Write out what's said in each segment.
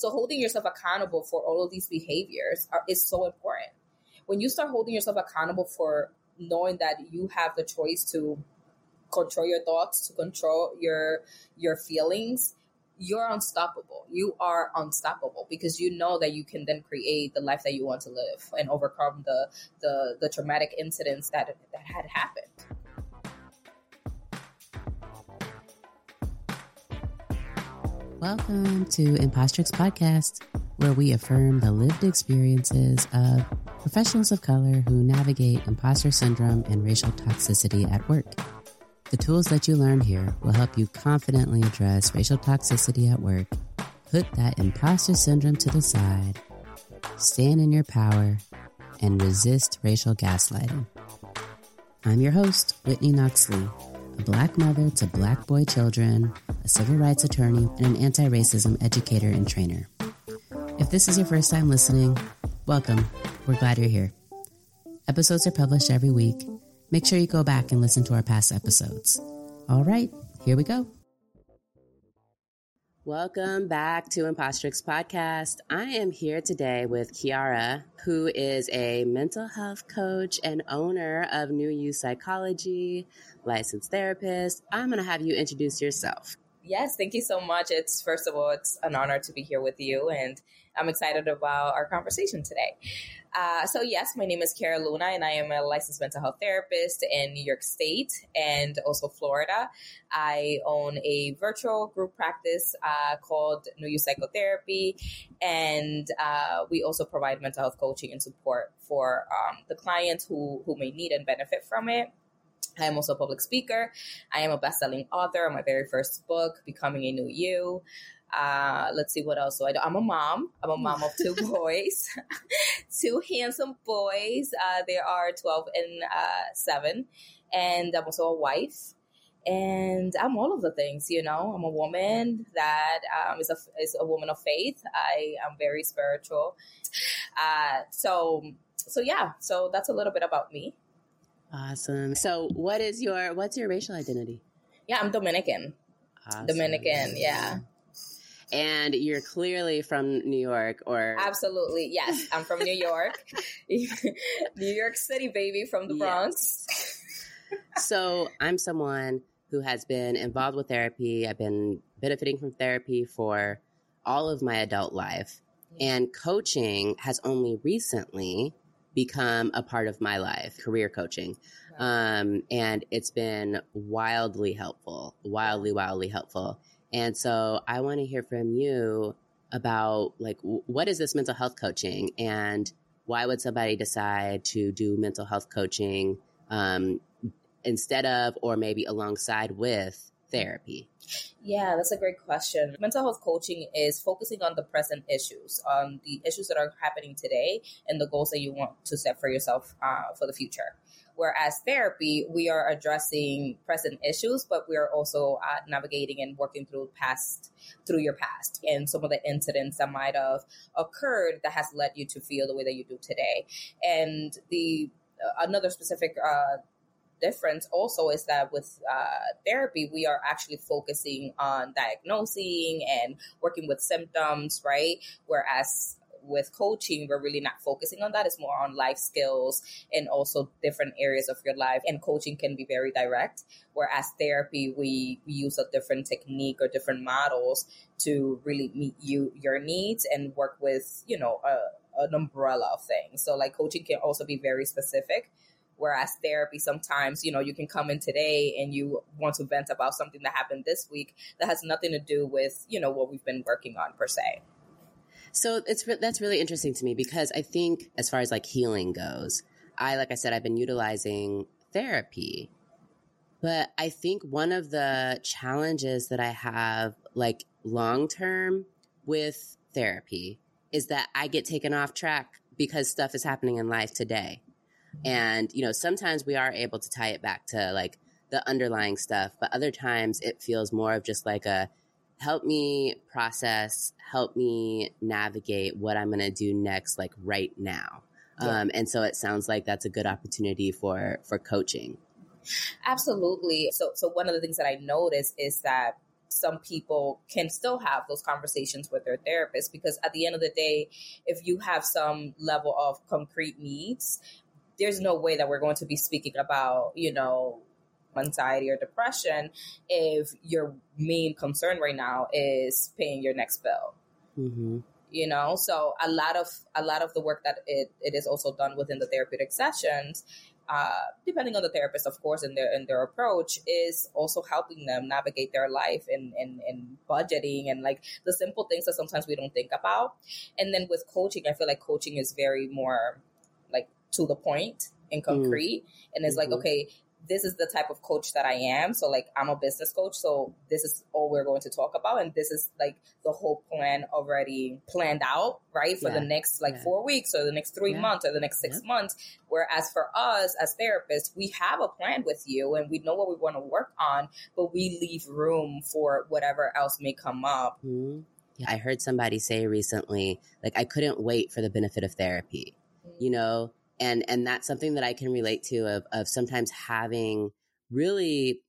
So holding yourself accountable for all of these behaviors are, is so important. When you start holding yourself accountable for knowing that you have the choice to control your thoughts, to control your your feelings, you're unstoppable. You are unstoppable because you know that you can then create the life that you want to live and overcome the the, the traumatic incidents that that had happened. Welcome to Impostrix Podcast, where we affirm the lived experiences of professionals of color who navigate imposter syndrome and racial toxicity at work. The tools that you learn here will help you confidently address racial toxicity at work, put that imposter syndrome to the side, stand in your power, and resist racial gaslighting. I'm your host, Whitney Knox-Lee, a black mother to black boy children, a civil rights attorney, and an anti racism educator and trainer. If this is your first time listening, welcome. We're glad you're here. Episodes are published every week make sure you go back and listen to our past episodes. All right, here we go. Welcome back to Impostrix Podcast. I am here today with Kiara, who is a mental health coach and owner of Knew You Psychology, licensed therapist. I'm going to have you introduce yourself. Yes, thank you so much. It's first of all, it's an honor to be here with you, and I'm excited about our conversation today. Uh, so, yes, my name is Kiara Luna, and I am a licensed mental health therapist in New York State and also Florida. I own a virtual group practice uh, called Knew You Psychotherapy, and uh, we also provide mental health coaching and support for um, the clients who, who may need and benefit from it. I am also a public speaker. I am a best-selling author my very first book, Becoming a New You. Uh, let's see what else. So I am a mom. I'm a mom of two boys, two handsome boys. Uh, they are 12 and uh, seven, and I'm also a wife. And I'm all of the things, you know. I'm a woman that um, is a is a woman of faith. I am very spiritual. Uh, so so yeah. So that's a little bit about me. Awesome. So what is your what's your racial identity? Yeah, I'm Dominican. Awesome. Dominican. Yeah and you're clearly from New York or Absolutely. Yes, I'm from New York. New York City baby from the Bronx. so, I'm someone who has been involved with therapy. I've been benefiting from therapy for all of my adult life. And coaching has only recently become a part of my life, career coaching. Um, and it's been wildly helpful, wildly, wildly helpful. And so I want to hear from you about like what is this mental health coaching and why would somebody decide to do mental health coaching um, instead of or maybe alongside with therapy? Yeah, that's a great question. Mental health coaching is focusing on the present issues, on the issues that are happening today, and the goals that you want to set for yourself uh, for the future. Whereas therapy, we are addressing present issues, but we are also uh, navigating and working through past, through your past and some of the incidents that might have occurred that has led you to feel the way that you do today. And the uh, another specific uh, difference also is that with uh, therapy, we are actually focusing on diagnosing and working with symptoms, right? Whereas with coaching, we're really not focusing on that. It's more on life skills and also different areas of your life. And coaching can be very direct. Whereas therapy, we, we use a different technique or different models to really meet you, your needs and work with, you know, a, an umbrella of things. So like coaching can also be very specific. Whereas therapy, sometimes, you know, you can come in today and you want to vent about something that happened this week that has nothing to do with, you know, what we've been working on per se. So it's that's really interesting to me because I think as far as like healing goes, I like I said I've been utilizing therapy. But I think one of the challenges that I have like long term with therapy is that I get taken off track because stuff is happening in life today. And you know, sometimes we are able to tie it back to like the underlying stuff, but other times it feels more of just like a help me process, help me navigate what I'm going to do next, like right now. Yeah. Um, and so it sounds like that's a good opportunity for for coaching. Absolutely. So so one of the things that I notice is that some people can still have those conversations with their therapist because at the end of the day, if you have some level of concrete needs, there's no way that we're going to be speaking about, you know, anxiety or depression if your main concern right now is paying your next bill. Mm-hmm you know so a lot of a lot of the work that it, it is also done within the therapeutic sessions uh, depending on the therapist of course and their and their approach is also helping them navigate their life and, and and budgeting and like the simple things that sometimes we don't think about and then with coaching i feel like coaching is very more like to the point and mm. concrete mm. and it's mm-hmm. like okay this is the type of coach that I am. So like I'm a business coach. So this is all we're going to talk about. And this is like the whole plan already planned out, right? For yeah. the next like yeah. four weeks or the next three yeah. months or the next six months. Whereas for us as therapists, we have a plan with you and we know what we want to work on, but we leave room for whatever else may come up. Mm-hmm. I heard somebody say recently, like, I couldn't wait for the benefit of therapy. Mm-hmm. You know, and and that's something that I can relate to of of sometimes having really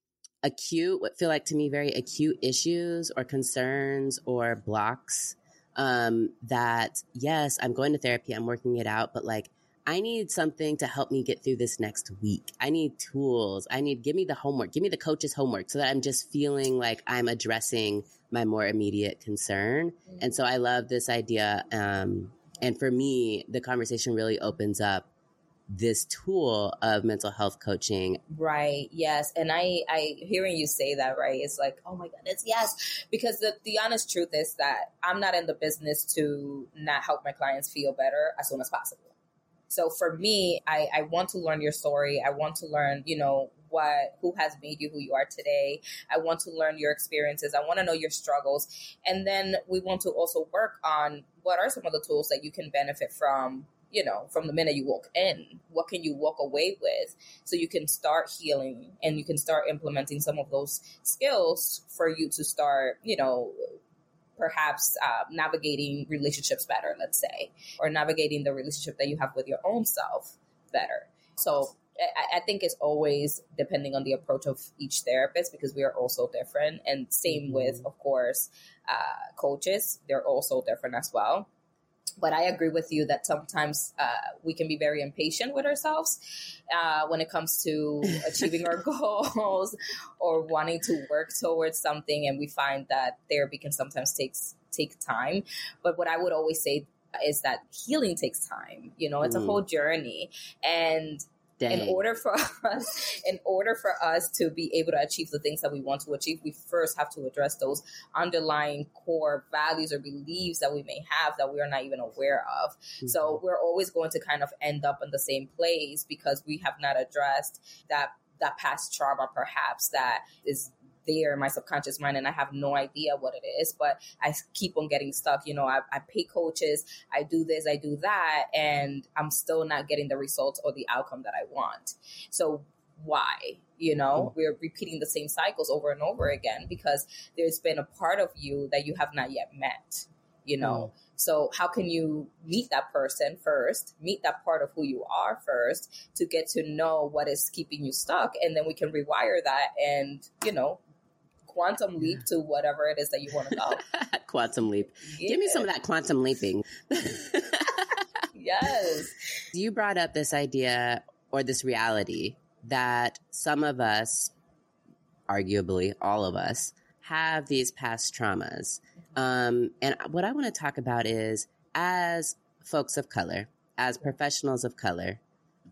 acute what feel like to me very acute issues or concerns or blocks um that yes I'm going to therapy I'm working it out but like I need something to help me get through this next week. I need tools. I need, give me the homework, give me the coach's homework so that I'm just feeling like I'm addressing my more immediate concern. Mm-hmm. And so I love this idea. Um, and for me, the conversation really opens up this tool of mental health coaching. Right. Yes. And I, I hearing you say that, right, it's like, oh my goodness, yes. Because the, the honest truth is that I'm not in the business to not help my clients feel better as soon as possible. So for me, I, I want to learn your story. I want to learn, you know, what who has made you who you are today. I want to learn your experiences. I want to know your struggles. And then we want to also work on what are some of the tools that you can benefit from you know, from the minute you walk in, what can you walk away with so you can start healing and you can start implementing some of those skills for you to start, you know, perhaps uh, navigating relationships better, let's say, or navigating the relationship that you have with your own self better. So I, I think it's always depending on the approach of each therapist because we are also different. And same mm-hmm. with, of course, uh, coaches, they're also different as well but I agree with you that sometimes uh, we can be very impatient with ourselves uh, when it comes to achieving our goals or wanting to work towards something, and we find that therapy can sometimes take take time. But what I would always say is that healing takes time. You know, it's mm. a whole journey, and Dang. in order for us in order for us to be able to achieve the things that we want to achieve we first have to address those underlying core values or beliefs that we may have that we are not even aware of mm-hmm. so we're always going to kind of end up in the same place because we have not addressed that that past trauma perhaps that is there in my subconscious mind and I have no idea what it is, but I keep on getting stuck. You know, I, I pay coaches, I do this, I do that, and I'm still not getting the results or the outcome that I want. So why? You know, mm. we're repeating the same cycles over and over again because there's been a part of you that you have not yet met, you know. Mm. So how can you meet that person first, meet that part of who you are first to get to know what is keeping you stuck and then we can rewire that and, you know, quantum leap to whatever it is that you want to go. quantum leap. Yeah. Give me some of that quantum leaping. yes. You brought up this idea or this reality that some of us, arguably all of us, have these past traumas. Um, and what I want to talk about is as folks of color, as professionals of color,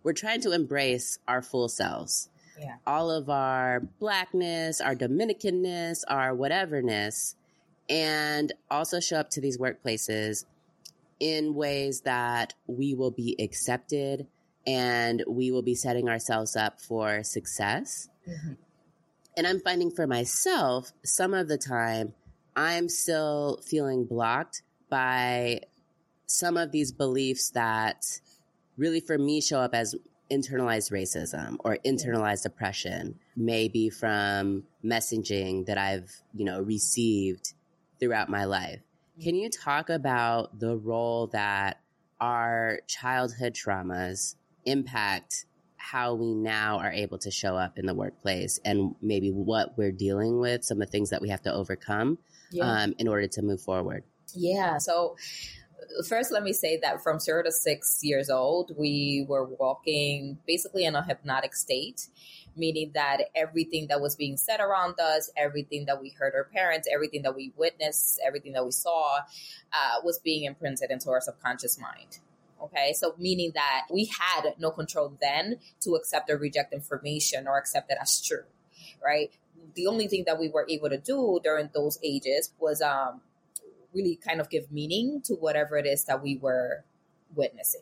we're trying to embrace our full selves yeah. all of our blackness, our Dominicanness, our whateverness, and also show up to these workplaces in ways that we will be accepted and we will be setting ourselves up for success. Mm-hmm. And I'm finding for myself, some of the time, I'm still feeling blocked by some of these beliefs that really for me show up as internalized racism or internalized oppression, maybe from messaging that I've, you know, received throughout my life. Can you talk about the role that our childhood traumas impact how we now are able to show up in the workplace and maybe what we're dealing with, some of the things that we have to overcome yeah. um, in order to move forward. Yeah. So, first, let me say that from zero to six years old, we were walking basically in a hypnotic state, meaning that everything that was being said around us, everything that we heard our parents, everything that we witnessed, everything that we saw uh, was being imprinted into our subconscious mind. Okay, so meaning that we had no control then to accept or reject information or accept it as true, right? The only thing that we were able to do during those ages was um, really kind of give meaning to whatever it is that we were witnessing.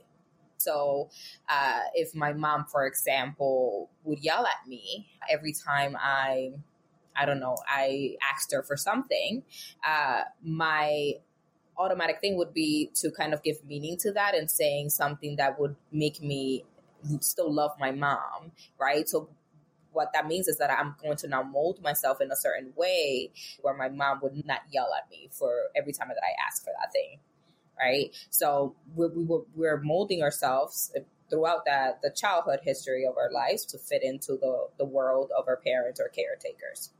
So, uh, if my mom, for example, would yell at me every time I, I don't know, I asked her for something, uh, my automatic thing would be to kind of give meaning to that and saying something that would make me still love my mom, right? So what that means is that I'm going to now mold myself in a certain way where my mom would not yell at me for every time that I ask for that thing, right? So we're, we were, we're molding ourselves throughout that the childhood history of our lives to fit into the the world of our parents or caretakers.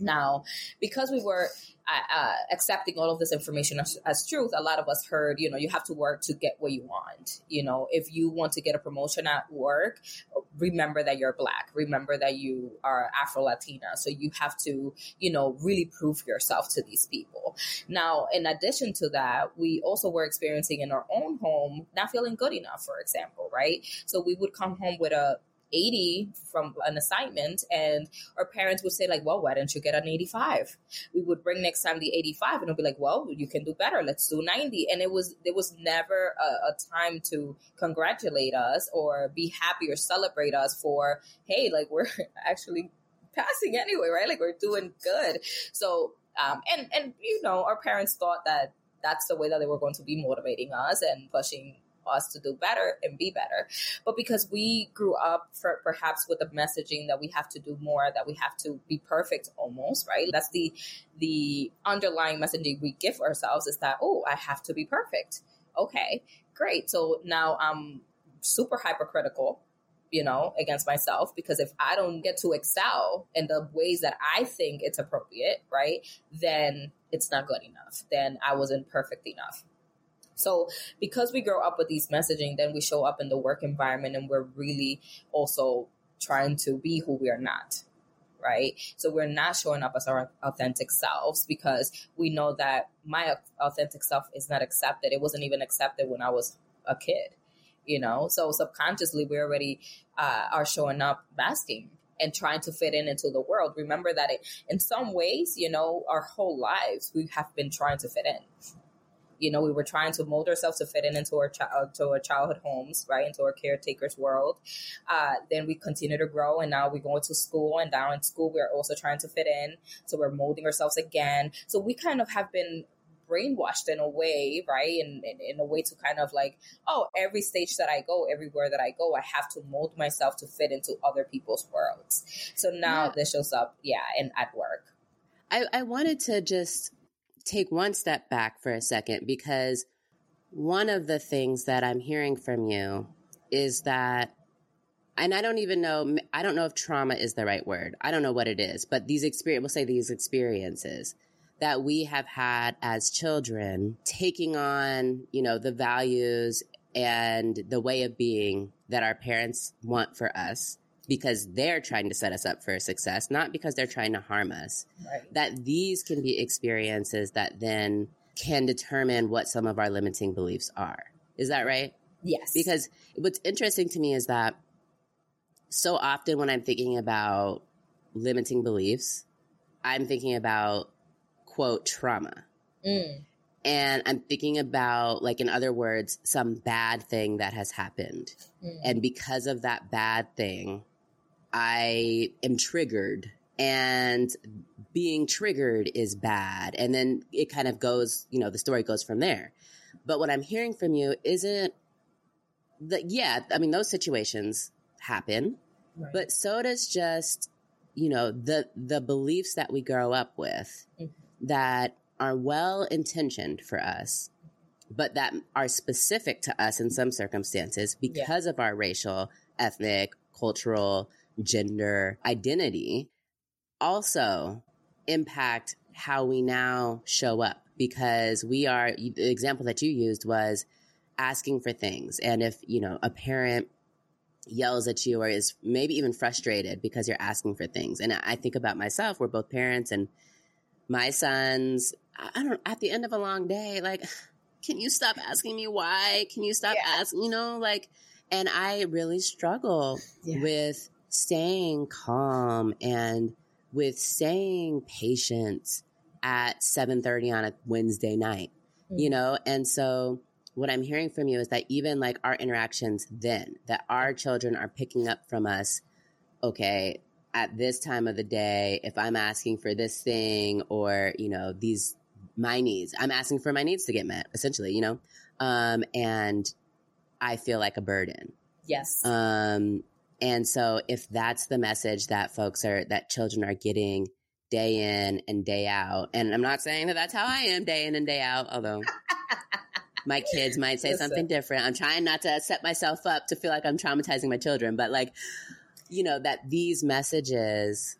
Now, because we were uh, uh, accepting all of this information as, as, truth, a lot of us heard, you know, you have to work to get what you want. You know, if you want to get a promotion at work, remember that you're black. Remember that you are Afro Latina. So you have to, you know, really prove yourself to these people. Now, in addition to that, we also were experiencing in our own home not feeling good enough, for example, right? So we would come home with a 80 from an assignment and our parents would say like well why don't you get an 85 we would bring next time the 85 and it'll be like well you can do better. Let's do 90 and it was there was never a, a time to congratulate us or be happy or celebrate us for hey like we're actually passing anyway right? Like we're doing good. So um and and you know our parents thought that that's the way that they were going to be motivating us and pushing us to do better and be better. But because we grew up for perhaps with the messaging that we have to do more, that we have to be perfect almost, right? That's the the underlying messaging we give ourselves is that, oh, I have to be perfect. Okay, great. So now I'm super hypercritical you know, against myself because if I don't get to excel in the ways that I think it's appropriate, right, then it's not good enough. Then I wasn't perfect enough. So because we grow up with these messaging, then we show up in the work environment and we're really also trying to be who we are not. Right. So we're not showing up as our authentic selves because we know that my authentic self is not accepted. It wasn't even accepted when I was a kid, you know? So subconsciously, we already uh, are showing up masking and trying to fit in into the world. Remember that it, in some ways, you know, our whole lives, we have been trying to fit in you know, we were trying to mold ourselves to fit in into our, child, to our childhood homes, right, into our caretakers' world. Uh, then we continue to grow, and now we're going to school, and now in school we're also trying to fit in. So we're molding ourselves again. So we kind of have been brainwashed in a way, right? In, in, in, a way to kind of like, oh, every stage that I go, everywhere that I go, I have to mold myself to fit into other people's worlds. So now yeah. this shows up, yeah, and at work. I, I wanted to just take one step back for a second because one of the things that I'm hearing from you is that, and I don't even know, I don't know if trauma is the right word. I don't know what it is, but these experiences, we'll say these experiences that we have had as children taking on, you know, the values and the way of being that our parents want for us because they're trying to set us up for success, not because they're trying to harm us. Right. That these can be experiences that then can determine what some of our limiting beliefs are. Is that right? Yes. Because what's interesting to me is that so often when I'm thinking about limiting beliefs, I'm thinking about quote trauma. Mm. And I'm thinking about, like, in other words, some bad thing that has happened. Mm. And because of that bad thing, I am triggered and being triggered is bad. And then it kind of goes, you know, the story goes from there. But what I'm hearing from you isn't that, yeah, I mean, those situations happen, right. but so does just, you know, the, the beliefs that we grow up with mm-hmm. that are well intentioned for us, but that are specific to us in some circumstances because yeah. of our racial, ethnic, cultural gender identity also impact how we now show up because we are the example that you used was asking for things and if you know a parent yells at you or is maybe even frustrated because you're asking for things and i think about myself we're both parents and my sons i don't at the end of a long day like can you stop asking me why can you stop yeah. asking you know like and i really struggle yeah. with staying calm and with staying patient at 7.30 on a wednesday night mm-hmm. you know? And so what i'm hearing from you is that even like our interactions then that our children are picking up from us okay at this time of the day if i'm asking for this thing or you know these my needs i'm asking for my needs to get met essentially you know? Um and i feel like a burden. Yes. Um and so if that's the message that folks are, that children are getting day in and day out, and I'm not saying that that's how I am day in and day out, although my kids might say Listen. something different. I'm trying not to set myself up to feel like I'm traumatizing my children, but like, you know, that these messages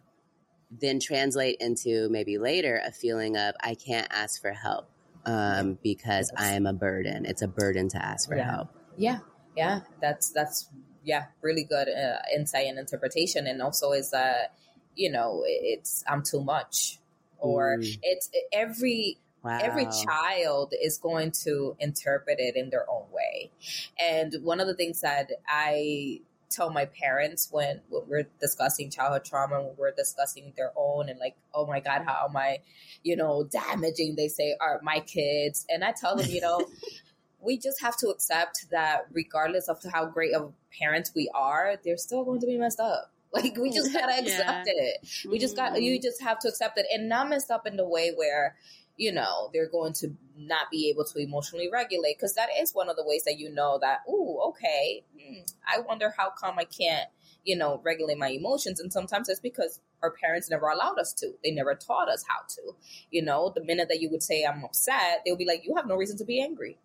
then translate into maybe later a feeling of I can't ask for help um, because I am a burden. It's a burden to ask for yeah. help. Yeah, yeah, that's that's yeah, really good uh, insight and interpretation. And also is that, you know, it's, I'm too much or mm. it's every, Wow. Every child is going to interpret it in their own way. And one of the things that I tell my parents when, when we're discussing childhood trauma, when we're discussing their own and like, oh my God, how am I, you know, damaging, they say, are my kids. And I tell them, you know, we just have to accept that regardless of how great of parents we are, they're still going to be messed up. Like we just gotta accept yeah. it. We just got you mm-hmm. just have to accept it and not messed up in the way where, you know, they're going to not be able to emotionally regulate. Cause that is one of the ways that you know that, oh, okay, hmm, I wonder how come I can't, you know, regulate my emotions. And sometimes it's because our parents never allowed us to. They never taught us how to. You know, the minute that you would say I'm upset, they'll be like, You have no reason to be angry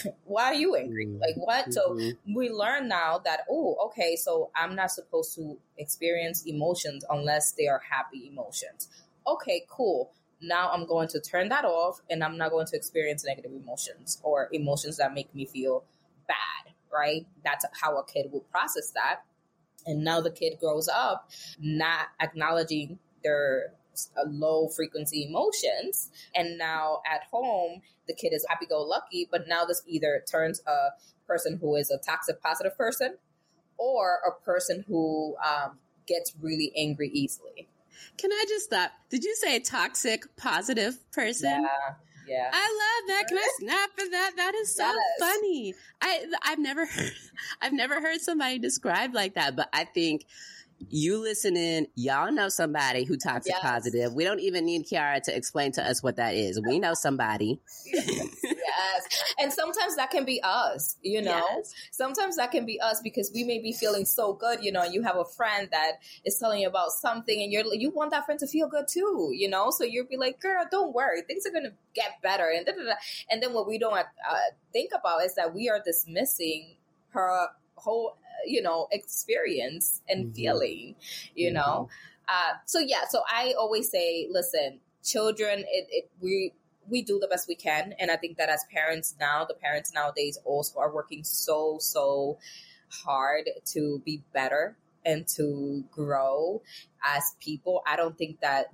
why are you angry? Mm-hmm. Like what? Mm-hmm. So we learn now that oh, okay, so I'm not supposed to experience emotions unless they are happy emotions. Okay, cool. Now I'm going to turn that off and I'm not going to experience negative emotions or emotions that make me feel bad, right? That's how a kid will process that. And now the kid grows up not acknowledging their low frequency emotions. And now at home, the kid is happy go lucky, but now this either turns a person who is a toxic positive person or a person who um, gets really angry easily. Can I just stop? Did you say toxic positive person? Yeah. Yeah. I love that. Can I snap for that? That is so yes. funny. I I've never I've never heard somebody described like that, but I think you listen in, y'all know somebody who toxic yes. positive. We don't even need Kiara to explain to us what that is. We know somebody. yes. And sometimes that can be us, you know? Yes. Sometimes that can be us because we may be feeling so good, you know, you have a friend that is telling you about something and you're you want that friend to feel good too, you know? So you'll be like, girl, don't worry. Things are going to get better. And, da, da, da. and then what we don't uh, think about is that we are dismissing her whole you know experience and mm-hmm. feeling you mm-hmm. know uh, so yeah so i always say listen children it, it we we do the best we can and i think that as parents now the parents nowadays also are working so so hard to be better and to grow as people i don't think that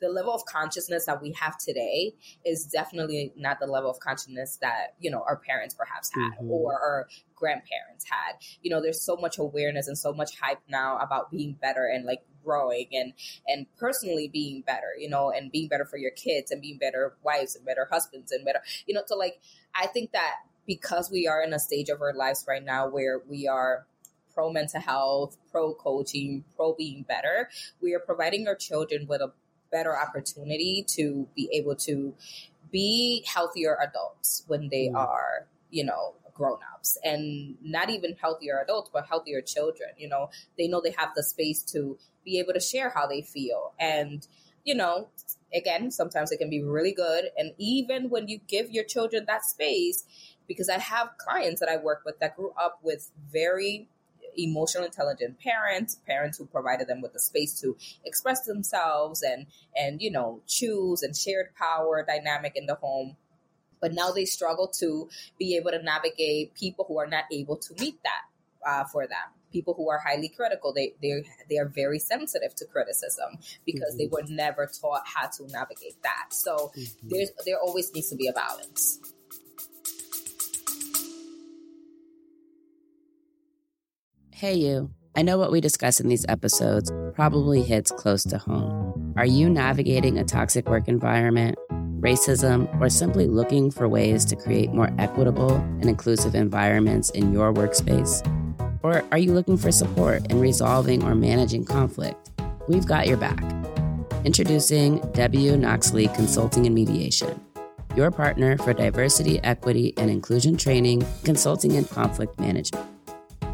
the level of consciousness that we have today is definitely not the level of consciousness that you know our parents perhaps had mm-hmm. or our grandparents had you know there's so much awareness and so much hype now about being better and like growing and and personally being better you know and being better for your kids and being better wives and better husbands and better you know so like i think that because we are in a stage of our lives right now where we are pro mental health, pro coaching, pro being better, we are providing our children with a better opportunity to be able to be healthier adults when they mm. are, you know, grown-ups and not even healthier adults but healthier children you know they know they have the space to be able to share how they feel and you know again sometimes it can be really good and even when you give your children that space because i have clients that i work with that grew up with very emotionally intelligent parents, parents who provided them with the space to express themselves and and you know choose and shared power dynamic in the home. But now they struggle to be able to navigate people who are not able to meet that uh, for them people who are highly critical they they they are very sensitive to criticism because mm-hmm. they were never taught how to navigate that so mm-hmm. there's there always needs to be a balance hey you i know what we discuss in these episodes probably hits close to home are you navigating a toxic work environment racism or simply looking for ways to create more equitable and inclusive environments in your workspace or are you looking for support in resolving or managing conflict? We've got your back. Introducing W. Knox Lee Consulting and Mediation, your partner for diversity, equity, and inclusion training, consulting, and conflict management.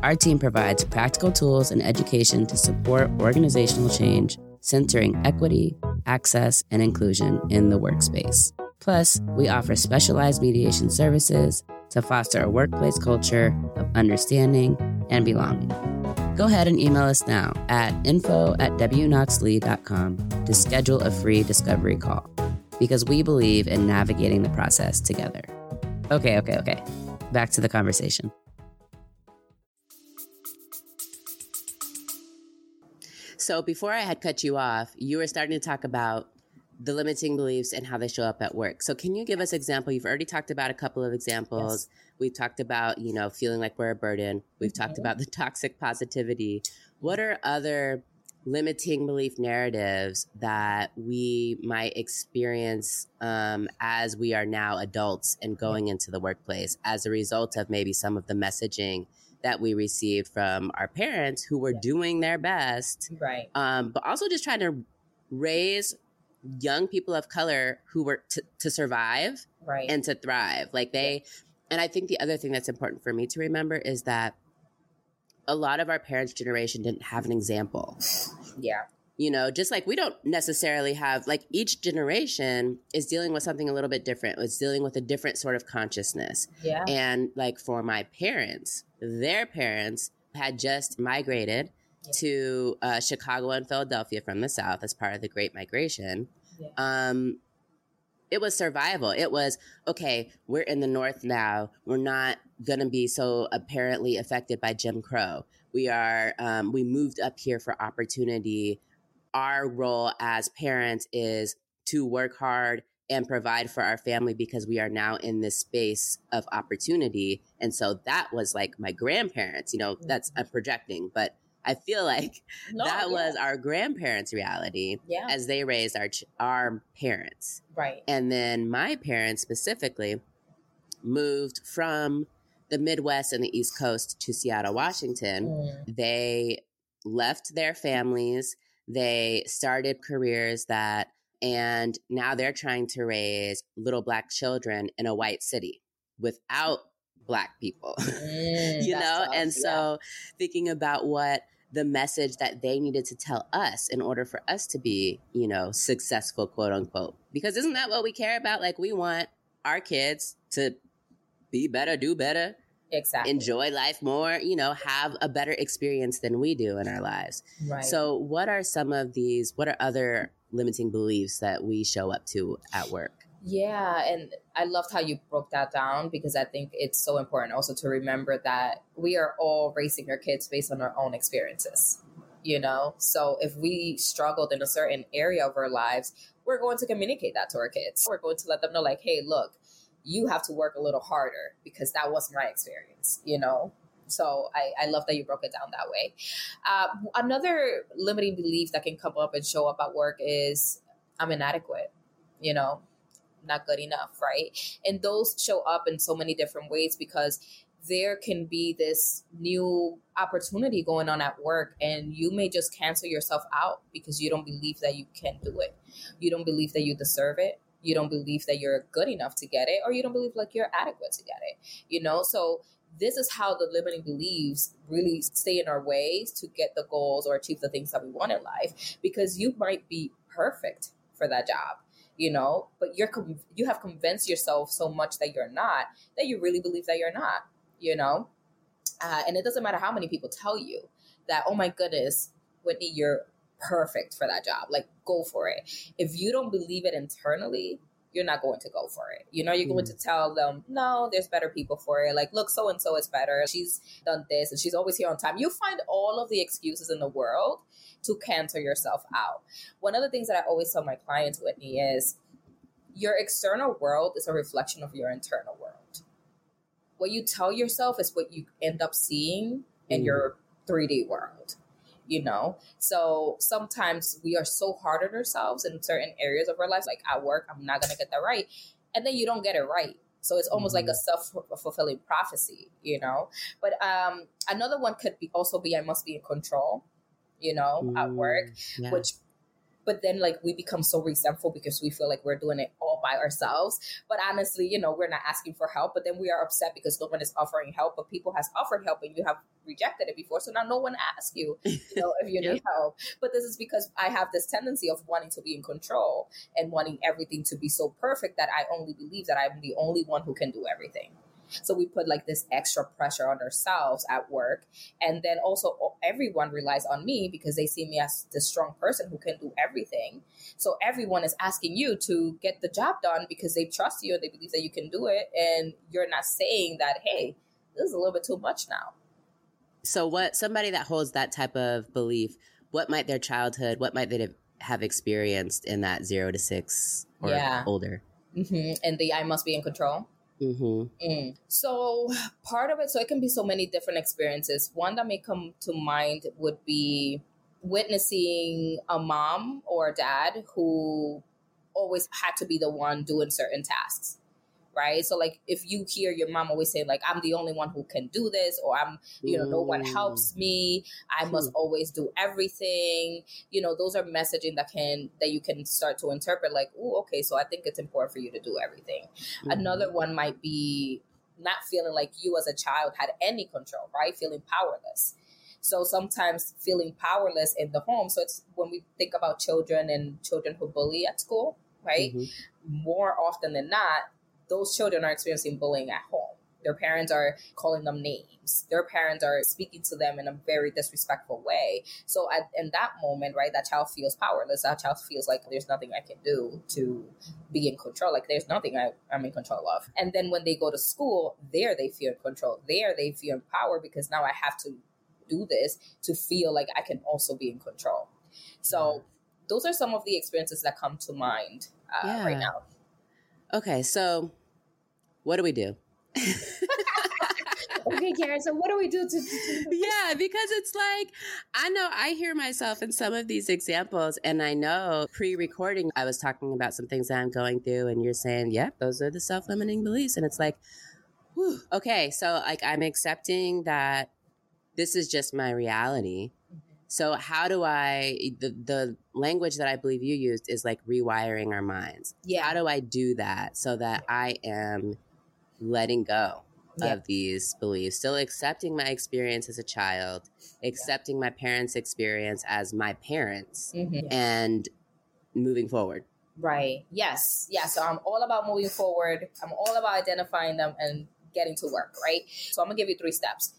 Our team provides practical tools and education to support organizational change, centering equity, access, and inclusion in the workspace. Plus, we offer specialized mediation services to foster a workplace culture of understanding and belonging. Go ahead and email us now at info at wknoxlee.com to schedule a free discovery call because we believe in navigating the process together. Okay, okay, okay. Back to the conversation. So, before I had cut you off, you were starting to talk about the limiting beliefs and how they show up at work. So can you give us example? You've already talked about a couple of examples. Yes. We've talked about, you know, feeling like we're a burden. We've mm-hmm. talked about the toxic positivity. What are other limiting belief narratives that we might experience um, as we are now adults and going into the workplace as a result of maybe some of the messaging that we received from our parents who were yeah. doing their best. Right. Um, but also just trying to raise young people of color who were to, to survive right. and to thrive. Like they, and I think the other thing that's important for me to remember is that a lot of our parents' generation didn't have an example. Yeah. You know, just like we don't necessarily have, like each generation is dealing with something a little bit different. It's dealing with a different sort of consciousness. Yeah. And like for my parents, their parents had just migrated to uh, Chicago and Philadelphia from the South as part of the Great Migration. Yeah. Um, it was survival. It was okay. We're in the North now. We're not going to be so apparently affected by Jim Crow. We are. Um, we moved up here for opportunity. Our role as parents is to work hard and provide for our family because we are now in this space of opportunity. And so that was like my grandparents. You know, that's I'm projecting, but I feel like no, that yeah. was our grandparents' reality yeah. as they raised our our parents. Right. And then my parents specifically moved from the Midwest and the East Coast to Seattle, Washington. Mm. They left their families, they started careers that and now they're trying to raise little black children in a white city without black people mm, you know and so yeah. thinking about what the message that they needed to tell us in order for us to be, you know, successful, quote unquote. Because isn't that what we care about? Like, we want our kids to be better, do better, exactly enjoy life more you know have a better experience than we do in our lives right so what are some of these what are other limiting beliefs that we show up to at work yeah, and I loved how you broke that down because I think it's so important also to remember that we are all raising our kids based on our own experiences. You know, so if we struggled in a certain area of our lives, we're going to communicate that to our kids. We're going to let them know, like, hey, look, you have to work a little harder because that was my experience, you know? So I, I love that you broke it down that way. Uh, another limiting belief that can come up and show up at work is I'm inadequate. You know, not good enough, right? And those show up in so many different ways because there can be this new opportunity going on at work and you may just cancel yourself out because you don't believe that you can do it. You don't believe that you deserve it. You don't believe that you're good enough to get it or you don't believe like you're adequate to get it. You know, so this is how the limiting beliefs really stay in our ways to get the goals or achieve the things that we want in life because you might be perfect for that job you know but you're you have convinced yourself so much that you're not that you really believe that you're not you know Uh, and it doesn't matter how many people tell you that, oh my goodness, Whitney, you're perfect for that job. Like, go for it. If you don't believe it internally, you're not going to go for it. You know, you're mm. going to tell them, no, there's better people for it. Like, look, so and so is better. She's done this and she's always here on time. You find all of the excuses in the world to cancel yourself out. One of the things that I always tell my clients, Whitney, is your external world is a reflection of your internal world. What you tell yourself is what you end up seeing in mm. your 3D world you know so sometimes we are so hard on ourselves in certain areas of our lives like at work i'm not gonna get that right and then you don't get it right so it's almost mm-hmm. like a self-fulfilling prophecy you know but um another one could be also be i must be in control you know mm, at work yeah. which but then like we become so resentful because we feel like we're doing it all by ourselves. But honestly you know we're not asking for help but then we are upset because no one is offering help but people has offered help and you have rejected it before so now no one asks you you know if you need help. But this is because i have this tendency of wanting to be in control and wanting everything to be so perfect that i only believe that i'm the only one who can do everything so we put like this extra pressure on ourselves at work. And then also everyone relies on me because they see me as the strong person who can do everything. So everyone is asking you to get the job done because they trust you and they believe that you can do it. And you're not saying that, hey, this is a little bit too much now. So what somebody that holds that type of belief, what might their childhood, what might they have experienced in that zero to six or yeah. older? Mm-hmm. And the I must be in control. Mm-hmm. Mm. So part of it, so it can be so many different experiences. One that may come to mind would be witnessing a mom or a dad who always had to be the one doing certain tasks right? So like if you hear your mom always say like I'm the only one who can do this or I'm you know no one mm. helps me, I must always do everything. You know, those are messaging that can that you can start to interpret like, "Oh, okay, so I think it's important for you to do everything." Mm-hmm. Another one might be not feeling like you as a child had any control, right? Feeling powerless. So sometimes feeling powerless in the home. So it's when we think about children and children who bully at school, right? Mm-hmm. More often than not, those children are experiencing bullying at home. Their parents are calling them names. Their parents are speaking to them in a very disrespectful way. So at, in that moment, right, that child feels powerless. That child feels like there's nothing I can do to be in control. Like there's nothing I, I'm in control of. And then when they go to school, there they feel in control. There they feel in power because now I have to do this to feel like I can also be in control. So those are some of the experiences that come to mind uh, yeah. right now. Okay, so what do we do? okay, Karen. So what do we do to, to, Yeah, because it's like I know I hear myself in some of these examples, and I know pre-recording I was talking about some things that I'm going through, and you're saying, "Yep, yeah, those are the self-limiting beliefs," and it's like, whew, okay, so like I'm accepting that this is just my reality, so how do I the the language that I believe you used is like rewiring our minds. Yeah. How do I do that so that I am letting go yeah. of these beliefs, still accepting my experience as a child, accepting yeah. my parents' experience as my parents mm-hmm. and moving forward. Right. Yes. Yeah. So I'm all about moving forward. I'm all about identifying them and getting to work, right? So I'm gonna give you three steps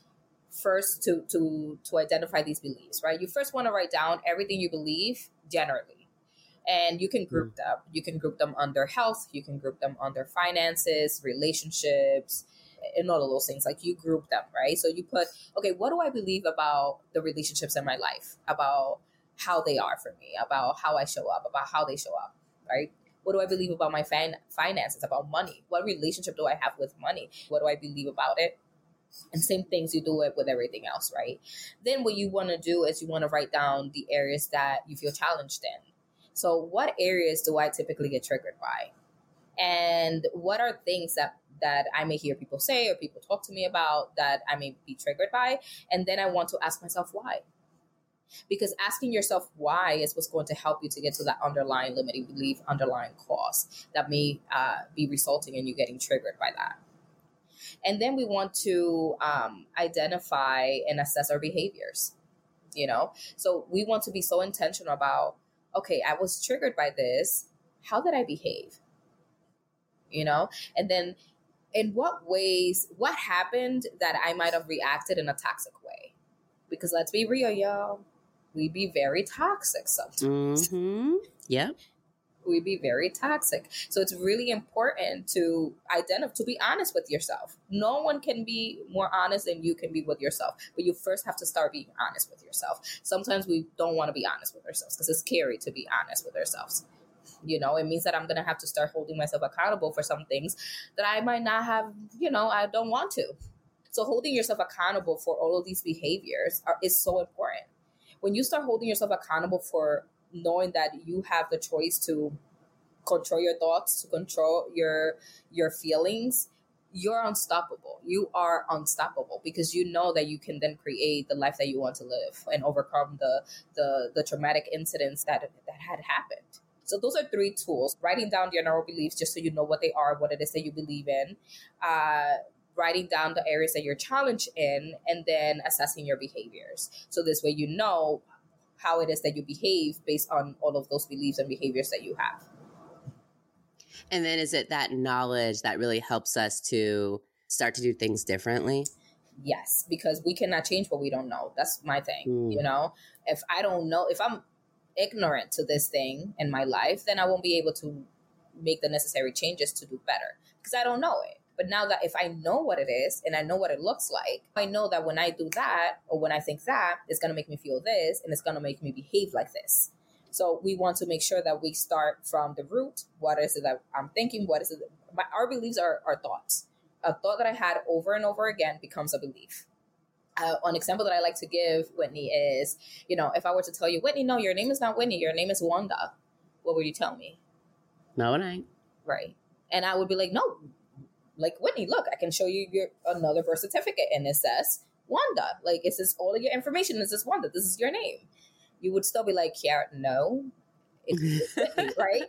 first to to to identify these beliefs, right? You first want to write down everything you believe generally. And you can group mm. them. You can group them under health, you can group them under finances, relationships, and all of those things. Like you group them, right? So you put, okay, what do I believe about the relationships in my life? About how they are for me, about how I show up, about how they show up, right? What do I believe about my fin- finances, about money? What relationship do I have with money? What do I believe about it? And same things you do it with everything else right? Then what you want to do is you want to write down the areas that you feel challenged in. So what areas do i typically get triggered by? And what are things that that i may hear people say or people talk to me about that i may be triggered by? And then i want to ask myself why. Because asking yourself why is what's going to help you to get to that underlying limiting belief underlying cause that may uh, be resulting in you getting triggered by that and then we want to um, identify and assess our behaviors, you know? So we want to be so intentional about, okay, I was triggered by this. How did I behave? You know? And then in what ways, what happened that I might have reacted in a toxic way? Because let's be real, y'all, we be very toxic sometimes. Mm-hmm. Yep we be very toxic. So it's really important to identify, to be honest with yourself. No one can be more honest than you can be with yourself, but you first have to start being honest with yourself. Sometimes we don't want to be honest with ourselves because it's scary to be honest with ourselves. You know, it means that I'm going to have to start holding myself accountable for some things that I might not have, you know, I don't want to. So holding yourself accountable for all of these behaviors are, is so important. When you start holding yourself accountable for knowing that you have the choice to control your thoughts, to control your your feelings, you're unstoppable. You are unstoppable because you know that you can then create the life that you want to live and overcome the the, the traumatic incidents that that had happened. So those are three tools: writing down your neural beliefs, just so you know what they are, what it is that you believe in. Uh, writing down the areas that you're challenged in, and then assessing your behaviors. So this way, you know how it is that you behave based on all of those beliefs and behaviors that you have. And then is it that knowledge that really helps us to start to do things differently? Yes, because we cannot change what we don't know. That's my thing. Mm. You know, if I don't know, if I'm ignorant to this thing in my life, then I won't be able to make the necessary changes to do better because I don't know it. But now that if I know what it is and I know what it looks like, I know that when I do that or when I think that, it's going to make me feel this and it's going to make me behave like this. So we want to make sure that we start from the root. What is it that I'm thinking? What is it? My, our beliefs are, are thoughts. A thought that I had over and over again becomes a belief. Uh, an example that I like to give Whitney is, you know, if I were to tell you, Whitney, no, your name is not Whitney, your name is Wanda, what would you tell me? No, it ain't. Right. And I would be like, no, like Whitney, look, I can show you your another birth certificate and it says Wanda. Like it says all of your information. It says Wanda. This is your name. You would still be like, yeah, no. Whitney, right?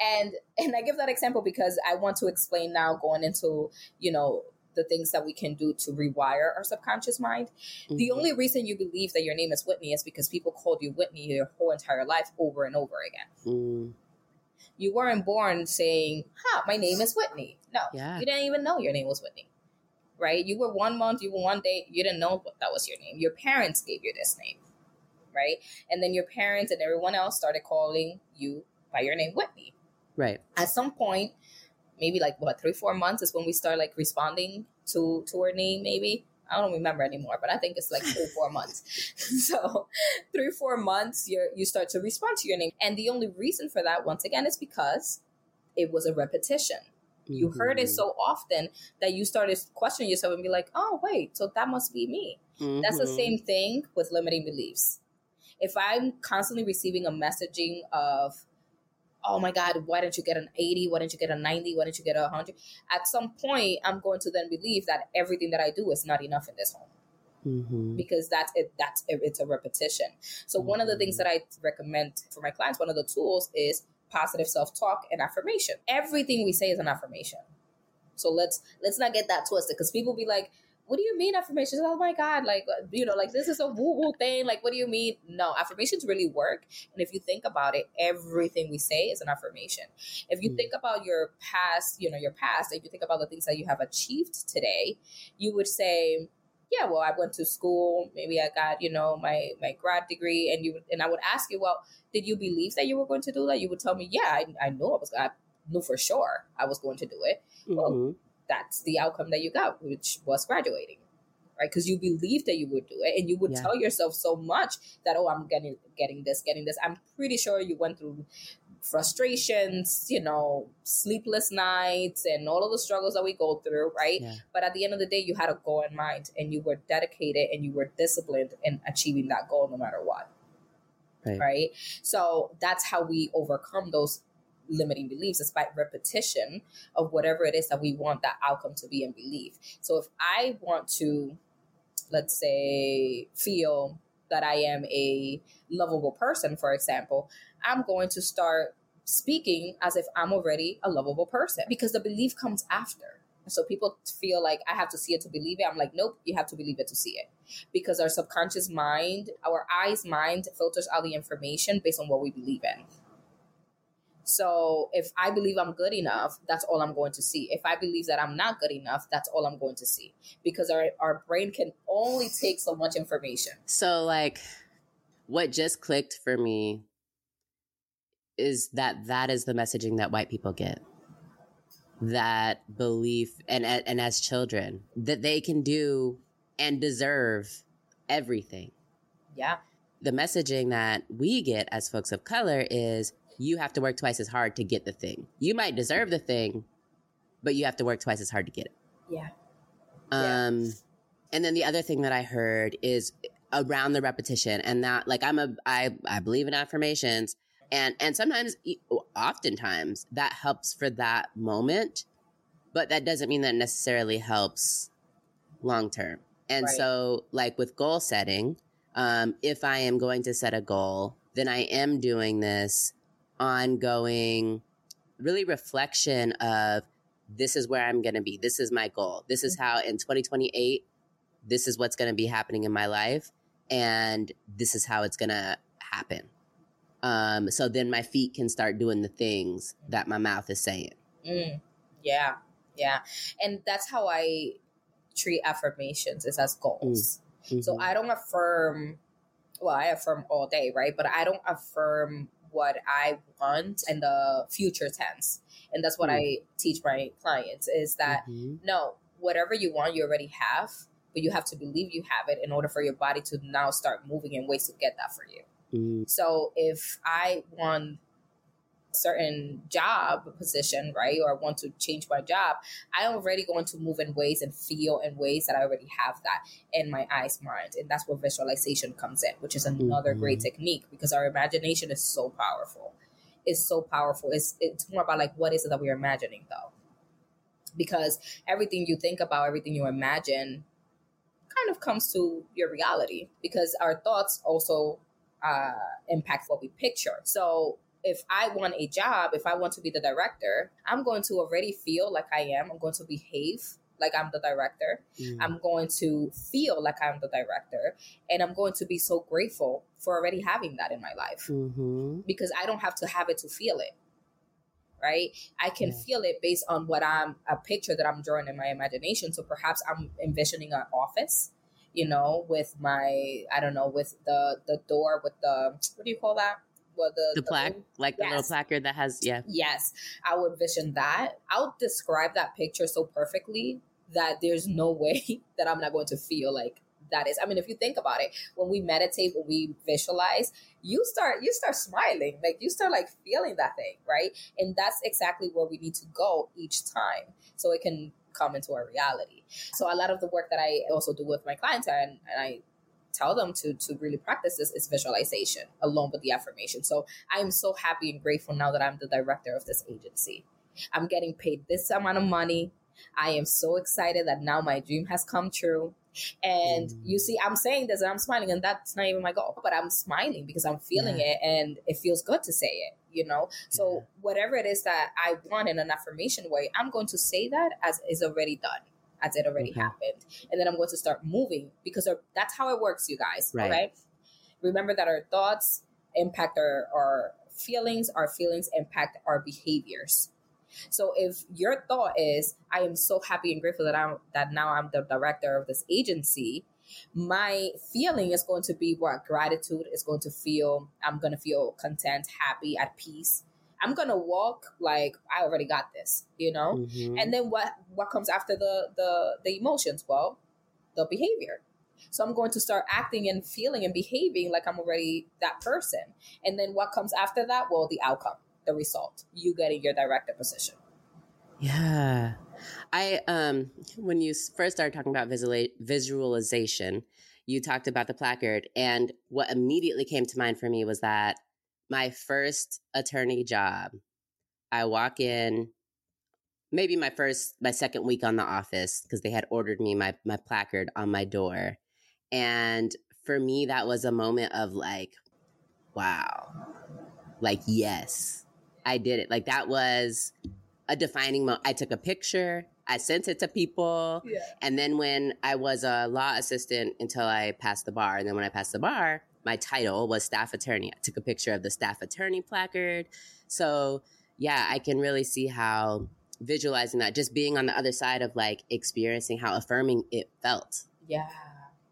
And and I give that example because I want to explain now going into, you know, the things that we can do to rewire our subconscious mind. Mm-hmm. The only reason you believe that your name is Whitney is because people called you Whitney your whole entire life over and over again. Mm. You weren't born saying, "Huh, my name is Whitney." No, yeah. you didn't even know your name was Whitney, right? You were one month, you were one day, you didn't know that was your name. Your parents gave you this name, right? And then your parents and everyone else started calling you by your name, Whitney. Right. At some point, maybe like what three, four months is when we start like responding to to her name, maybe. I don't remember anymore, but I think it's like three, four months. so three, four months, you you start to respond to your name. And the only reason for that, once again, is because it was a repetition. You mm-hmm. heard it mm-hmm. so often that you started questioning yourself and be like, oh, wait, so that must be me. Mm-hmm. That's the mm-hmm. same thing with limiting beliefs. If I'm constantly receiving a messaging of, oh my God, why didn't you get an 80? Why didn't you get a 90? Why didn't you get a 100? At some point, I'm going to then believe that everything that I do is not enough in this home. Mm-hmm. Because that's it. That's it, it's a repetition. So mm-hmm. one of the things mm-hmm. that I recommend for my clients, one of the tools is positive self talk and affirmation. Everything we say is an affirmation. So let's let's not get that twisted because people be like, what do you mean affirmations? Oh my God, like, you know, like this is a woo woo thing. Like, what do you mean? No, affirmations really work. And if you think about it, everything we say is an affirmation. If you mm. think about your past, you know, your past, if you think about the things that you have achieved today, you would say, yeah, well, I went to school. Maybe I got, you know, my, my grad degree. And you, and I would ask you, well, did you believe that you were going to do that? You would tell me, yeah, I, I knew I was, I knew for sure I was going to do it. Mm-hmm. Well, that's the outcome that you got, which was graduating, right? Because you believed that you would do it, and you would yeah. tell yourself so much that oh, I'm getting getting this, getting this. I'm pretty sure you went through frustrations, you know, sleepless nights, and all of the struggles that we go through, right? Yeah. But at the end of the day, you had a goal in mind, and you were dedicated, and you were disciplined in achieving that goal, no matter what. Right. right? So that's how we overcome those limiting beliefs despite repetition of whatever it is that we want that outcome to be in belief. So if I want to, let's say, feel that I am a lovable person, for example, I'm going to start speaking as if I'm already a lovable person because the belief comes after. So people feel like I have to see it to believe it. I'm like, nope, you have to believe it to see it. Because our subconscious mind, our eyes mind filters out the information based on what we believe in. So if I believe I'm good enough, that's all I'm going to see. If I believe that I'm not good enough, that's all I'm going to see because our, our brain can only take so much information. So, like, what just clicked for me is that that is the messaging that white people get. That belief, and and as children, that they can do and deserve everything. Yeah. The messaging that we get as folks of color is you have to work twice as hard to get the thing. You might deserve the thing, but you have to work twice as hard to get it. Yeah. Um, yeah. and then the other thing that I heard is around the repetition and that like I'm a, I, I believe in affirmations and, and sometimes, oftentimes that helps for that moment, but that doesn't mean that necessarily helps long term. And right. so like with goal setting, um, if I am going to set a goal, then I am doing this ongoing, really reflection of this is where I'm going to be. This is my goal. This is how in 2028, this is what's going to be happening in my life. And this is how it's going to happen. Um, so then my feet can start doing the things that my mouth is saying. Mm, yeah. Yeah. And that's how I treat affirmations is as goals. Mm, mm-hmm. So I don't affirm, well, I affirm all day, right? But I don't affirm what I want in the future tense. And that's what mm. I teach my clients is that mm-hmm. no, whatever you want, you already have, but you have to believe you have it in order for your body to now start moving in ways to get that for you. Mm. So if I want certain job position, right, or I want to change my job, I am already going to move in ways and feel in ways that I already have that in my eyes, mind. And that's where visualization comes in, which is another mm-hmm. great technique because our imagination is so powerful. It's so powerful. It's it's more about like what is it that we're imagining though. Because everything you think about, everything you imagine kind of comes to your reality because our thoughts also uh, impact what we picture. So if I want a job, if I want to be the director, I'm going to already feel like I am. I'm going to behave like I'm the director. Mm. I'm going to feel like I'm the director. And I'm going to be so grateful for already having that in my life mm-hmm. because I don't have to have it to feel it. Right? I can yeah. feel it based on what I'm a picture that I'm drawing in my imagination. So perhaps I'm envisioning an office you know, with my I don't know, with the the door with the what do you call that? Well, the, the, the plaque, like yes. the little placard that has, yeah. Yes, I would vision that. I'll describe that picture so perfectly that there's no way that I'm not going to feel like that is. I mean, if you think about it, when we meditate, when we visualize, you start you start smiling, like you start like feeling that thing, right? And that's exactly where we need to go each time, so it can come into our reality. So a lot of the work that I also do with my clients, and, and I tell them to to really practice this is visualization along with the affirmation. So I am so happy and grateful now that I'm the director of this agency. I'm getting paid this amount of money. I am so excited that now my dream has come true. And mm. you see, I'm saying this and I'm smiling, and that's not even my goal, but I'm smiling because I'm feeling yeah. it and it feels good to say it, you know? So, yeah. whatever it is that I want in an affirmation way, I'm going to say that as is already done as it already okay. happened. And then I'm going to start moving because that's how it works, you guys. Right. Remember that our thoughts impact our, our feelings, our feelings impact our behaviors. So if your thought is, I am so happy and grateful that I'm that now I'm the director of this agency, my feeling is going to be what gratitude is going to feel. I'm going to feel content, happy, at peace. I'm gonna walk like I already got this, you know. Mm-hmm. And then what what comes after the the the emotions? Well, the behavior. So I'm going to start acting and feeling and behaving like I'm already that person. And then what comes after that? Well, the outcome, the result, you getting your director position. Yeah. I um when you first started talking about visual, visualization, you talked about the placard and what immediately came to mind for me was that my first attorney job, I walk in, maybe my first, my second week on the office because they had ordered me my my placard on my door, and for me that was a moment of like, wow, like yes, I did it. Like that was a defining moment. I took a picture. I sent it to people. Yeah. And then when I was a law assistant until I passed the bar, and then when I passed the bar, my title was staff attorney. I took a picture of the staff attorney placard. So, yeah, I can really see how visualizing that, just being on the other side of like experiencing how affirming it felt. Yeah.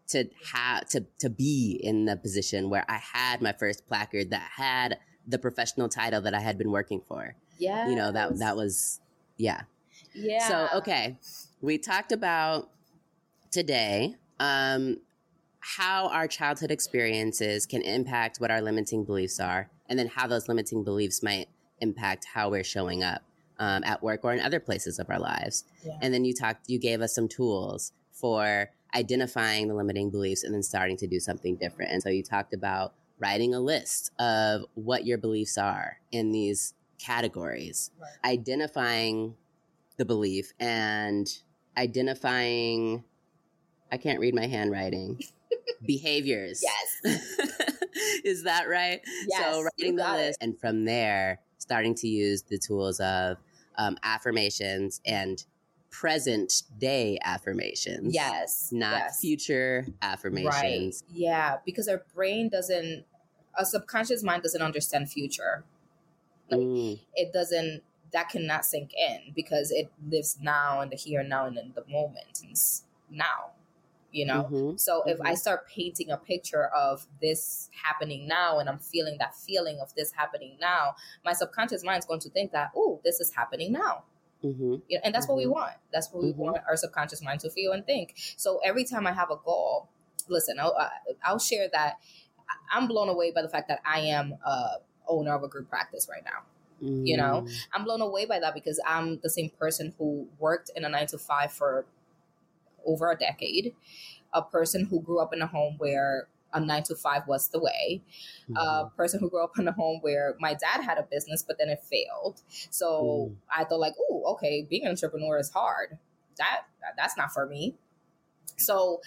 To have to to be in the position where I had my first placard that had the professional title that I had been working for. Yeah. You know, that that was yeah. Yeah. So, okay. We talked about today um how our childhood experiences can impact what our limiting beliefs are and then how those limiting beliefs might impact how we're showing up um, at work or in other places of our lives. Yeah. And then you talked, you gave us some tools for identifying the limiting beliefs and then starting to do something different. And so you talked about writing a list of what your beliefs are in these categories, Right. identifying the belief and identifying, I can't read my handwriting, behaviors. Yes. Is that right? Yes, so writing the got it. list and from there starting to use the tools of um, affirmations and present day affirmations. Yes. Not yes. future Right. affirmations. Yeah, because our brain doesn't, a subconscious mind doesn't understand future. Like, Mm, it doesn't, that cannot sink in because it lives now and the here and now and in the moment. It's now, you know? mhm. So if I Mhm. start painting a picture of this happening now and I'm feeling that feeling of this happening now, my subconscious mind is going to think that, oh, this is happening now. Mhm. You know, and that's what we Mhm. want. That's what we Mhm. want our subconscious mind to feel and think. So every time I have a goal, listen, I'll, uh, I'll share that I'm blown away by the fact that I am a owner of a group practice right now. You know? Mm, I'm blown away by that because I'm the same person who worked in a nine to five for over a decade, a person who grew up in a home where a nine to five was the way, mhm. a person who grew up in a home where my dad had a business, but then it failed. So Mm. I thought like, oh, okay, being an entrepreneur is hard. That that's not for me. So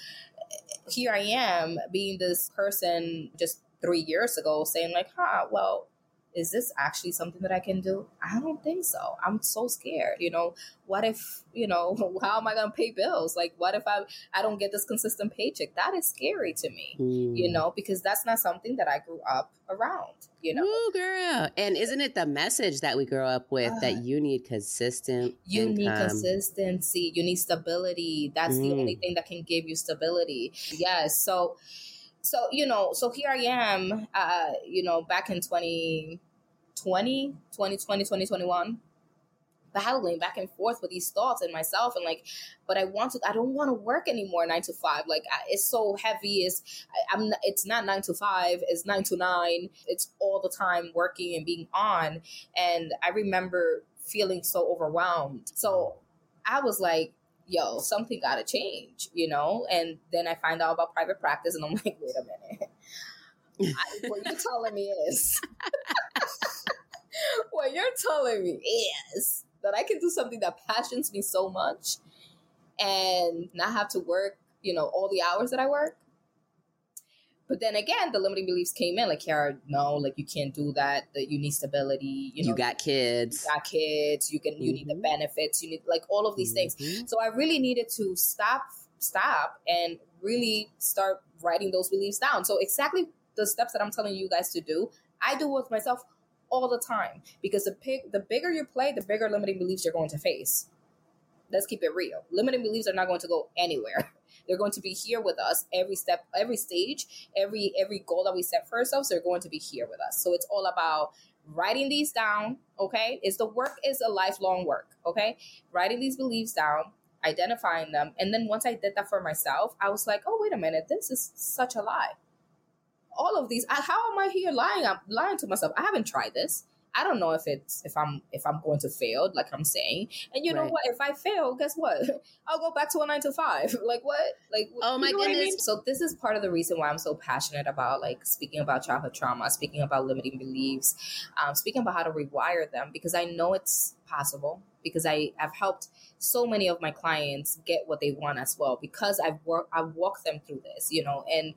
here I am being this person just three years ago saying like, huh, well, is this actually something that I can do? I don't think so. I'm so scared. You know, what if, you know, how am I going to pay bills? Like, what if I, I don't get this consistent paycheck? That is scary to me, you Mm. know, because that's not something that I grew up around, you know. Ooh, girl. And isn't it the message that we grow up with Ah. that you need consistent You need consistency. You need stability. That's the Mm. only thing that can give you stability. Yes. So, so you know, so here I am. Uh, you know, back in 2020, 2020, 2021, battling back and forth with these thoughts in myself, and like, but I want to. I don't want to work anymore nine to five. Like, I- it's so heavy. It's I, I'm. n- It's not nine to five. It's nine to nine. It's all the time working and being on. And I remember feeling so overwhelmed. So I was like, yo, something got to change, you know? And then I find out about private practice and I'm like, wait a minute. I, what you're telling me is, what you're telling me is that I can do something that passions me so much and not have to work, you know, all the hours that I work. But then again, the limiting beliefs came in like, Kiara, no, like you can't do that. That you need stability. You You, got kids. you got kids. You can. You need the Mhm. benefits. You need like all of these things. Mhm. So I really needed to stop, stop, and really start writing those beliefs down. So exactly the steps that I'm telling you guys to do, I do with myself all the time because the pig, the bigger you play, the bigger limiting beliefs you're going to face. Let's keep it real. Limiting beliefs are not going to go anywhere. They're going to be here with us every step, every stage, every every goal that we set for ourselves. They're going to be here with us. So it's all about writing these down. Okay, is the work is a lifelong work. Okay, writing these beliefs down, identifying them, and then once I did that for myself, I was like, oh wait a minute, this is such a lie. All of these, I- how am I here lying? I'm lying to myself. I haven't tried this. I don't know if it's if I'm if I'm going to fail, like I'm saying. And you know Right. what? If I fail, guess what? I'll go back to a nine to five. like what? Like Oh my what I mean? goodness. So this is part of the reason why I'm so passionate about like speaking about childhood trauma, speaking about limiting beliefs, um, speaking about how to rewire them because I know it's possible. Because I have helped so many of my clients get what they want as well. Because I've worked, I've walked them through this, you know, and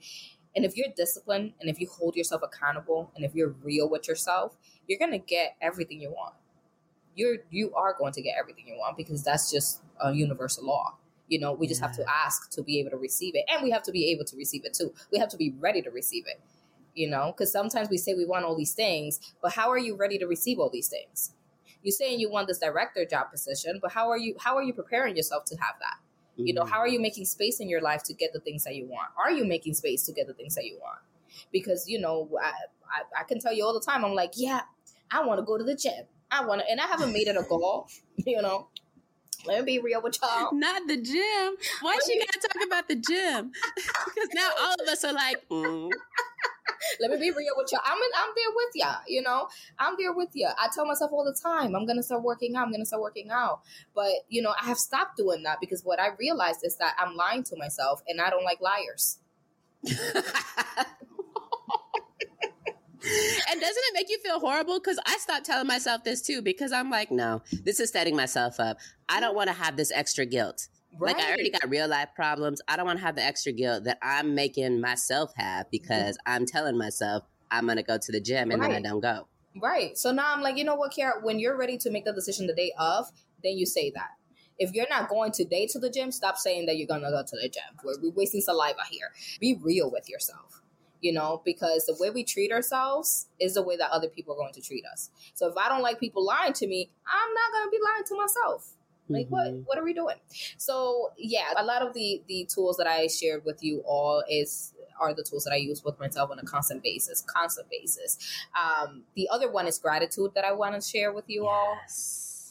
and if you're disciplined and if you hold yourself accountable and if you're real with yourself, you're gonna get everything you want. You're you are going to get everything you want because that's just a universal law. You know, we just have to ask to be able to receive it, and we have to be able to receive it too. We have to be ready to receive it. you know, because sometimes we say we want all these things, but how are you ready to receive all these things? You're saying you want this director job position, but how are you how are you preparing yourself to have that? Mm-hmm. You know, how are you making space in your life to get the things that you want? Are you making space to get the things that you want? Because you know, I, I, I can tell you all the time. I'm like, yeah, I want to go to the gym. I want to, and I haven't made it a goal. You know, let me be real with y'all. Not the gym. Why she gotta talk about the gym? Because now all of us are like, mm. let me be real with y'all. I'm in, I'm there with y'all. You know, I'm there with you. I tell myself all the time, I'm gonna start working out. I'm gonna start working out. But you know, I have stopped doing that because what I realized is that I'm lying to myself, and I don't like liars. and doesn't it make you feel horrible? Because I stopped telling myself this too, because I'm like, no, this is setting myself up. I don't want to have this extra guilt. Right. Like I already got real life problems. I don't want to have the extra guilt that I'm making myself have because mm-hmm. I'm telling myself I'm gonna go to the gym and right. then I don't go. Right. So now I'm like, you know what, Kiara, when you're ready to make the decision the day of, then you say that. If you're not going today to the gym, stop saying that you're gonna go to the gym. We're, we're wasting saliva here. Be real with yourself you know, because the way we treat ourselves is the way that other people are going to treat us. So if I don't like people lying to me, I'm not going to be lying to myself. Like mm-hmm. what what are we doing? So yeah, a lot of the the tools that I shared with you all is are the tools that I use with myself on a constant basis, constant basis. Um, the other one is gratitude that I want to share with you yes. all.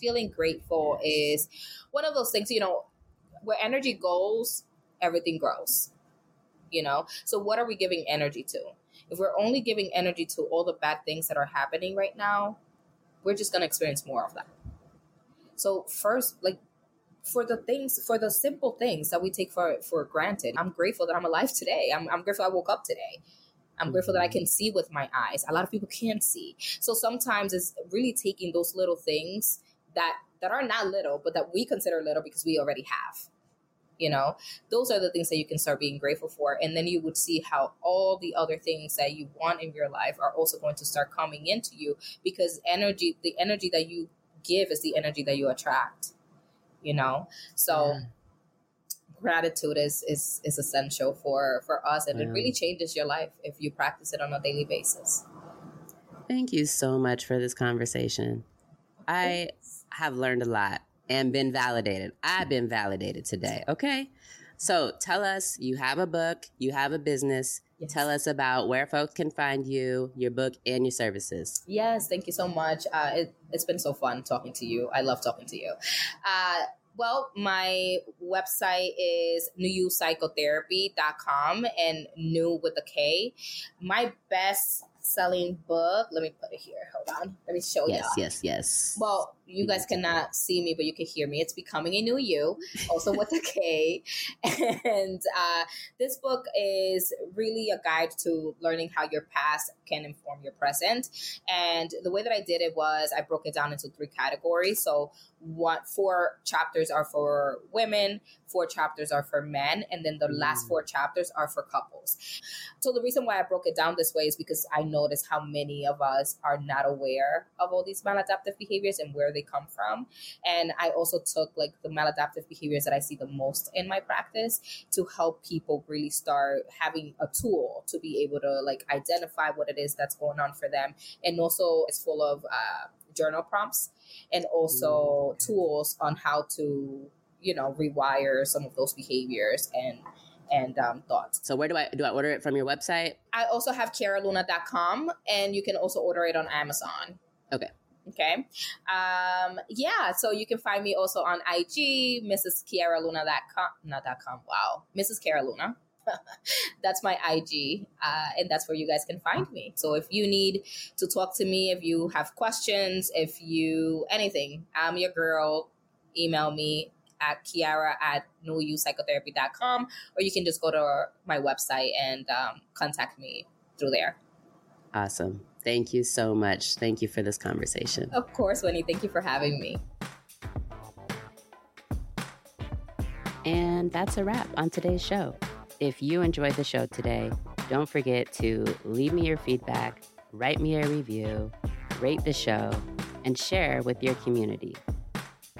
Feeling grateful yes. is one of those things, you know, where energy goes, everything grows you know so what are we giving energy to if we're only giving energy to all the bad things that are happening right now we're just going to experience more of that so first like for the things for the simple things that we take for for granted i'm grateful that i'm alive today. I'm, I'm grateful i woke up today. I'm grateful that I can mm-hmm. see with my eyes. A lot of people can't see. So sometimes it's really taking those little things that that are not little, but that we consider little because we already have you know? Those are the things that you can start being grateful for. And then you would see how all the other things that you want in your life are also going to start coming into you because energy the energy that you give is the energy that you attract you know so yeah. gratitude is is is essential for for us and yeah. it really changes your life if you practice it on a daily basis thank you so much for this conversation i have learned a lot and been validated. I've been validated today. Okay. So tell us you have a book, you have a business. Yes. Tell us about where folks can find you, your book, and your services. Yes, thank you so much. Uh, it, has been so fun talking to you. I love talking to you. Uh, well, my website is knewpsychotherapy.com and new with a K. My best selling book. Let me put it here. Hold on. Let me show you. Yes, y'all. yes, yes. Well, you guys cannot see me, but you can hear me. It's Becoming a Knew You, also with a K. And uh, this book is really a guide to learning how your past can inform your present. And the way that I did it was I broke it down into three categories. So, what four chapters are for women, four chapters are for men, and then the last mm. four chapters are for couples. So, the reason why I broke it down this way is because I noticed how many of us are not aware of all these maladaptive behaviors and where they come from. And I also took like the maladaptive behaviors that I see the most in my practice to help people really start having a tool to be able to like identify what it is that's going on for them. And also, it's full of uh, journal prompts and also tools on how to, you know, rewire some of those behaviors and and um, thoughts. So where do I do I order it from your website? I also have kiaraluna.com and you can also order it on Amazon. Okay. Okay. Um, yeah. So you can find me also on IG, Mrs. Kiara Luna. com, not com. Wow. Mrs. Kiara Luna. that's my IG, uh, and that's where you guys can find me. So if you need to talk to me, if you have questions, if you anything, I'm your girl. Email me at kiara at knewyoupsychotherapy.com, or you can just go to my website and um, contact me through there. Awesome. Thank you so much. Thank you for this conversation. Of course, Whitney. Thank you for having me. And that's a wrap on today's show. If you enjoyed the show today, don't forget to leave me your feedback, write me a review, rate the show, and share with your community.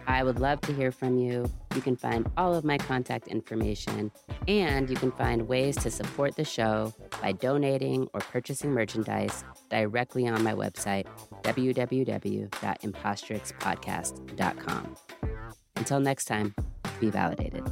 I would love to hear from you. You can find all of my contact information and you can find ways to support the show by donating or purchasing merchandise directly on my website, www.impostrixpodcast.com. Until next time, be validated.